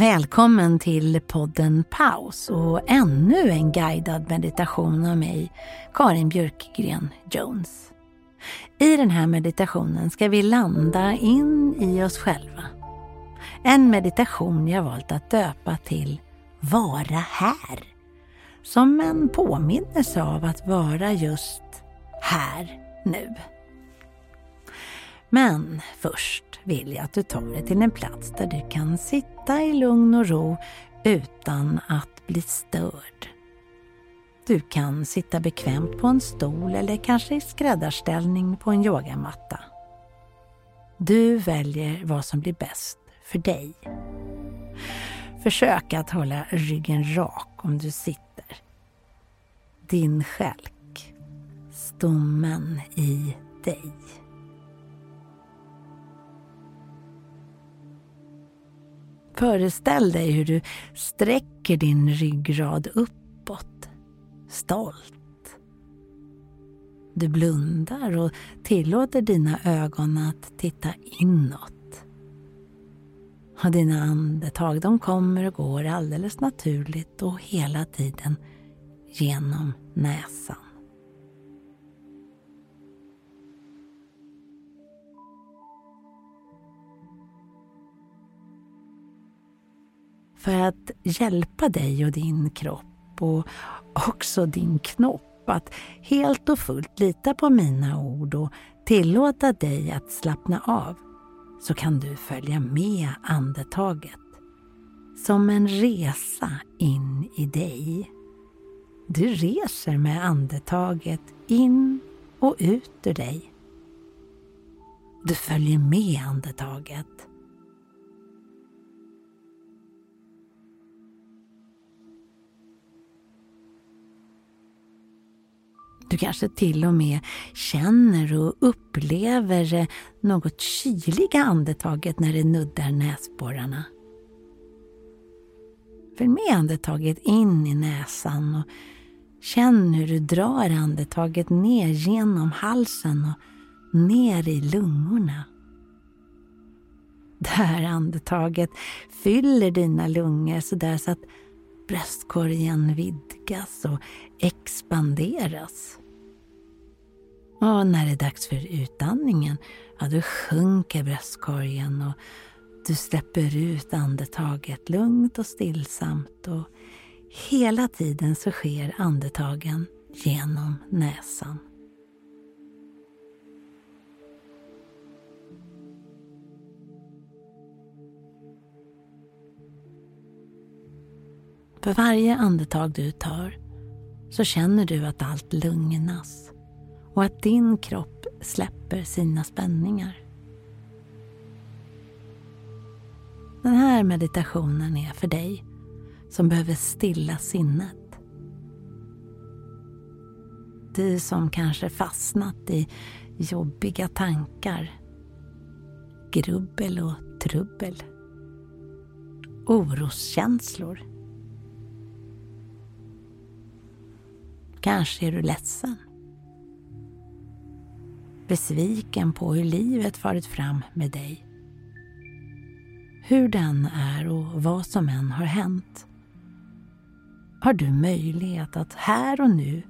Välkommen till podden Paus och ännu en guidad meditation av mig, Karin Björkgren Jones. I den här meditationen ska vi landa in i oss själva. En meditation jag valt att döpa till Vara här. Som en påminnelse av att vara just här nu. Men först vill jag att du tar dig till en plats där du kan sitta i lugn och ro utan att bli störd. Du kan sitta bekvämt på en stol eller kanske i skräddarställning på en yogamatta. Du väljer vad som blir bäst för dig. Försök att hålla ryggen rak om du sitter. Din skälk. Stommen i dig. Föreställ dig hur du sträcker din ryggrad uppåt, stolt. Du blundar och tillåter dina ögon att titta inåt. Och dina andetag de kommer och går alldeles naturligt och hela tiden genom näsan. För att hjälpa dig och din kropp och också din knopp att helt och fullt lita på mina ord och tillåta dig att slappna av så kan du följa med andetaget. Som en resa in i dig. Du reser med andetaget in och ut ur dig. Du följer med andetaget Du kanske till och med känner och upplever eh, något kyliga andetaget när det nuddar näsborrarna. Följ med andetaget in i näsan och känn hur du drar andetaget ner genom halsen och ner i lungorna. Det här andetaget fyller dina lungor sådär så att bröstkorgen vidgas och expanderas. Och när det är dags för utandningen, ja då sjunker bröstkorgen och du släpper ut andetaget lugnt och stillsamt och hela tiden så sker andetagen genom näsan. För varje andetag du tar så känner du att allt lugnas och att din kropp släpper sina spänningar. Den här meditationen är för dig som behöver stilla sinnet. Du som kanske fastnat i jobbiga tankar, grubbel och trubbel. oroskänslor. Kanske är du ledsen. Besviken på hur livet farit fram med dig. Hur den är och vad som än har hänt har du möjlighet att här och nu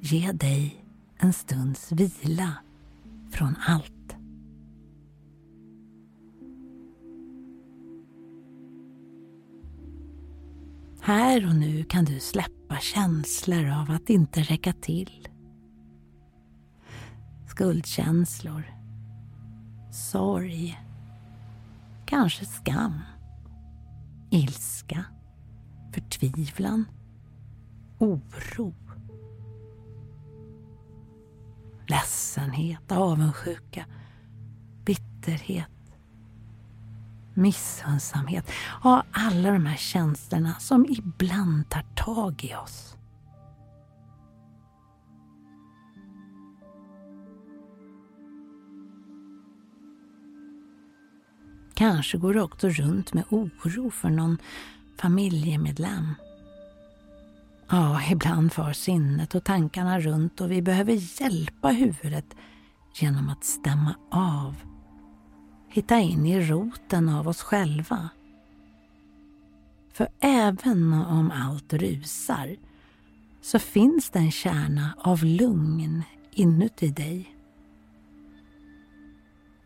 ge dig en stunds vila från allt. Här och nu kan du släppa känslor av att inte räcka till. Skuldkänslor, sorg, kanske skam, ilska, förtvivlan, oro, ledsenhet, avundsjuka, bitterhet, missunnsamhet. Ja, alla de här känslorna som ibland tar tag i oss. Kanske går du också runt med oro för någon familjemedlem. Ja, ibland far sinnet och tankarna runt och vi behöver hjälpa huvudet genom att stämma av hitta in i roten av oss själva. För även om allt rusar så finns det en kärna av lugn inuti dig.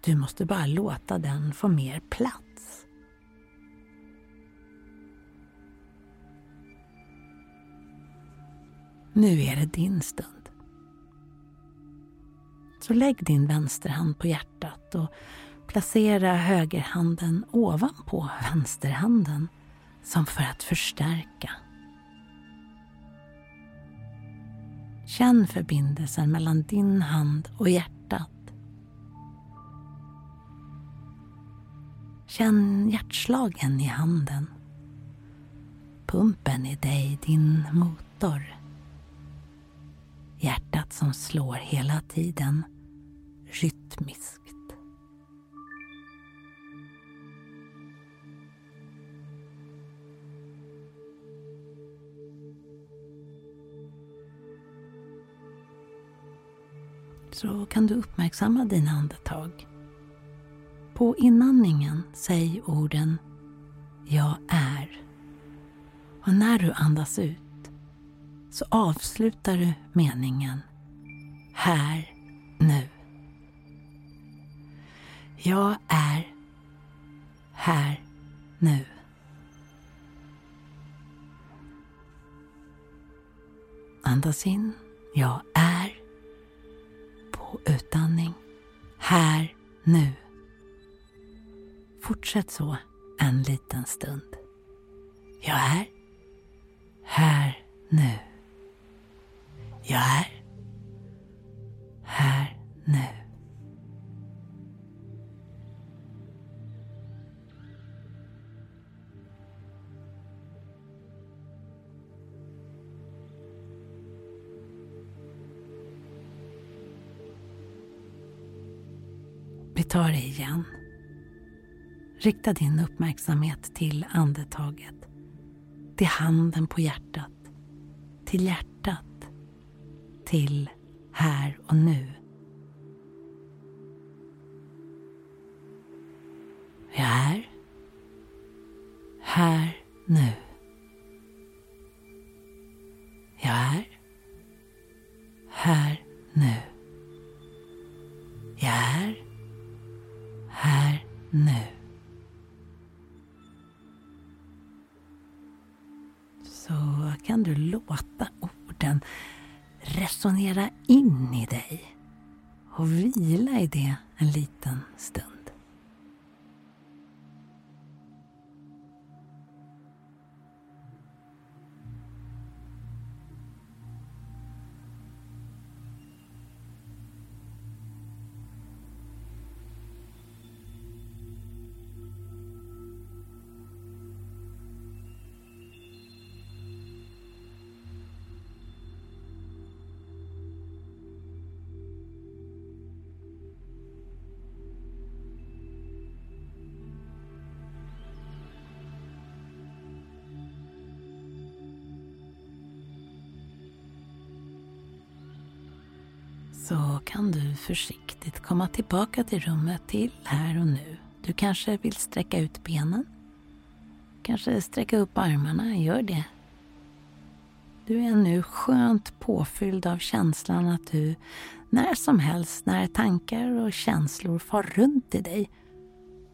Du måste bara låta den få mer plats. Nu är det din stund. Så lägg din vänsterhand på hjärtat och placera högerhanden ovanpå vänsterhanden som för att förstärka. Känn förbindelsen mellan din hand och hjärtat. Känn hjärtslagen i handen. Pumpen i dig, din motor. Hjärtat som slår hela tiden, rytmiskt. så kan du uppmärksamma dina andetag. På inandningen säg orden Jag är. Och när du andas ut så avslutar du meningen Här, nu. Jag är här, nu. Andas in. Jag är på utandning. Här, nu. Fortsätt så en liten stund. Jag är här nu. Jag är här nu. Vi tar det igen. Rikta din uppmärksamhet till andetaget, till handen på hjärtat, till hjärtat, till här och nu. Jag är här nu. Så kan du låta orden resonera in i dig och vila i det en liten stund. Så kan du försiktigt komma tillbaka till rummet till här och nu. Du kanske vill sträcka ut benen. Kanske sträcka upp armarna, gör det. Du är nu skönt påfylld av känslan att du när som helst när tankar och känslor far runt i dig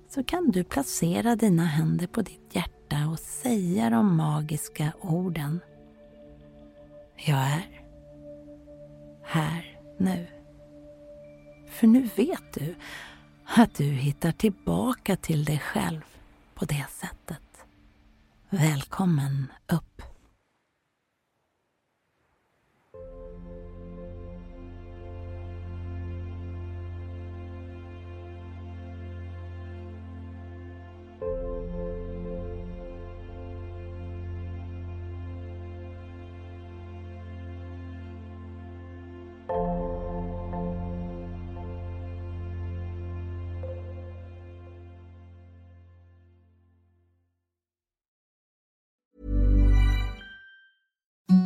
så kan du placera dina händer på ditt hjärta och säga de magiska orden. Jag är här nu. För nu vet du att du hittar tillbaka till dig själv på det sättet. Välkommen upp.